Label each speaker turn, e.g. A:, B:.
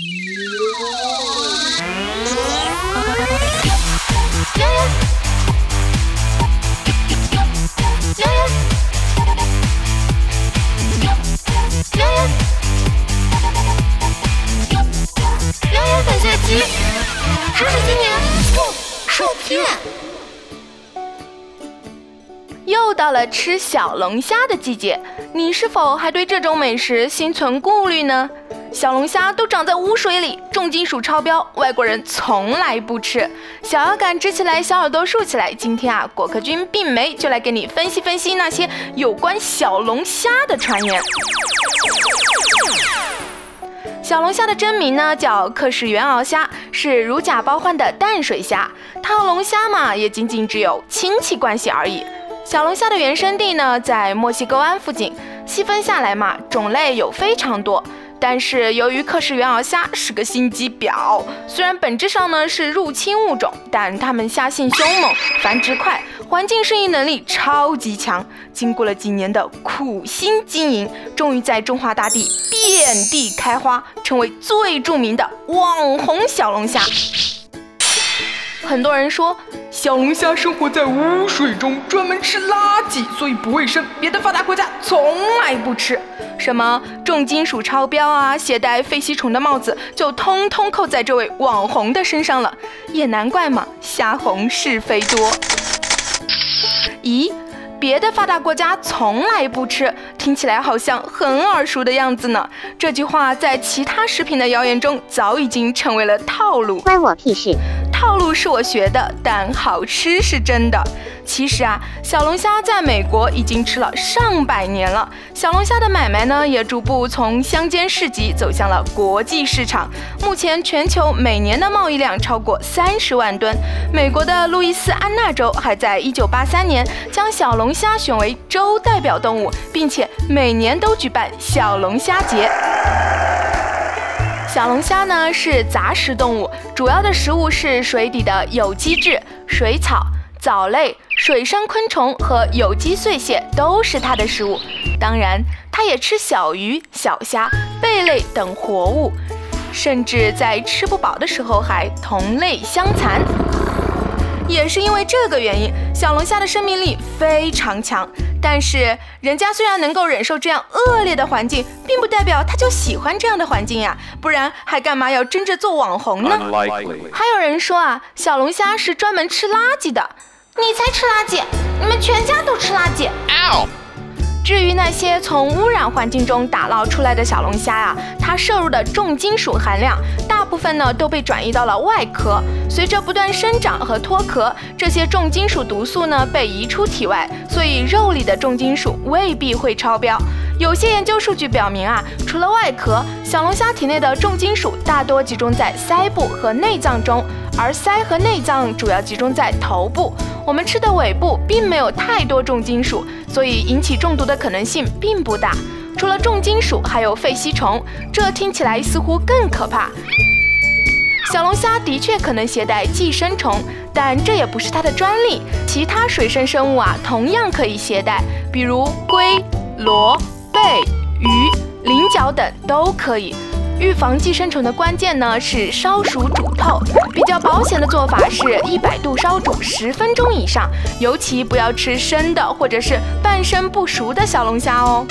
A: 知识青年不受骗。又到了吃小龙虾的季节，你是否还对这种美食心存顾虑呢？小龙虾都长在污水里，重金属超标，外国人从来不吃。小摇杆直起来，小耳朵竖起来。今天啊，果壳君并没就来给你分析分析那些有关小龙虾的传言。小龙虾的真名呢叫克氏原螯虾，是如假包换的淡水虾。它和龙虾嘛，也仅仅只有亲戚关系而已。小龙虾的原生地呢在墨西哥湾附近，细分下来嘛，种类有非常多。但是由于克氏原螯虾是个心机婊，虽然本质上呢是入侵物种，但它们虾性凶猛，繁殖快，环境适应能力超级强。经过了几年的苦心经营，终于在中华大地遍地开花，成为最著名的网红小龙虾。很多人说。小龙虾生活在污水中，专门吃垃圾，所以不卫生。别的发达国家从来不吃。什么重金属超标啊，携带肺吸虫的帽子，就通通扣在这位网红的身上了。也难怪嘛，虾红是非多。咦，别的发达国家从来不吃，听起来好像很耳熟的样子呢。这句话在其他食品的谣言中早已经成为了套路。
B: 关我屁事。
A: 套路是我学的，但好吃是真的。其实啊，小龙虾在美国已经吃了上百年了。小龙虾的买卖呢，也逐步从乡间市集走向了国际市场。目前全球每年的贸易量超过三十万吨。美国的路易斯安那州还在一九八三年将小龙虾选为州代表动物，并且每年都举办小龙虾节。小龙虾呢是杂食动物，主要的食物是水底的有机质、水草、藻类、水生昆虫和有机碎屑都是它的食物。当然，它也吃小鱼、小虾、贝类等活物，甚至在吃不饱的时候还同类相残。也是因为这个原因，小龙虾的生命力非常强。但是，人家虽然能够忍受这样恶劣的环境，并不代表他就喜欢这样的环境呀，不然还干嘛要争着做网红呢？还有人说啊，小龙虾是专门吃垃圾的，你才吃垃圾，你们全家都吃垃圾。至于那些从污染环境中打捞出来的小龙虾呀，它摄入的重金属含量大部分呢都被转移到了外壳，随着不断生长和脱壳，这些重金属毒素呢被移出体外，所以肉里的重金属未必会超标。有些研究数据表明啊，除了外壳，小龙虾体内的重金属大多集中在鳃部和内脏中，而鳃和内脏主要集中在头部。我们吃的尾部并没有太多重金属，所以引起中毒的可能性并不大。除了重金属，还有肺吸虫，这听起来似乎更可怕。小龙虾的确可能携带寄生虫，但这也不是它的专利，其他水生生物啊同样可以携带，比如龟、螺。贝、鱼、菱角等都可以。预防寄生虫的关键呢是烧熟煮透，比较保险的做法是一百度烧煮十分钟以上，尤其不要吃生的或者是半生不熟的小龙虾哦。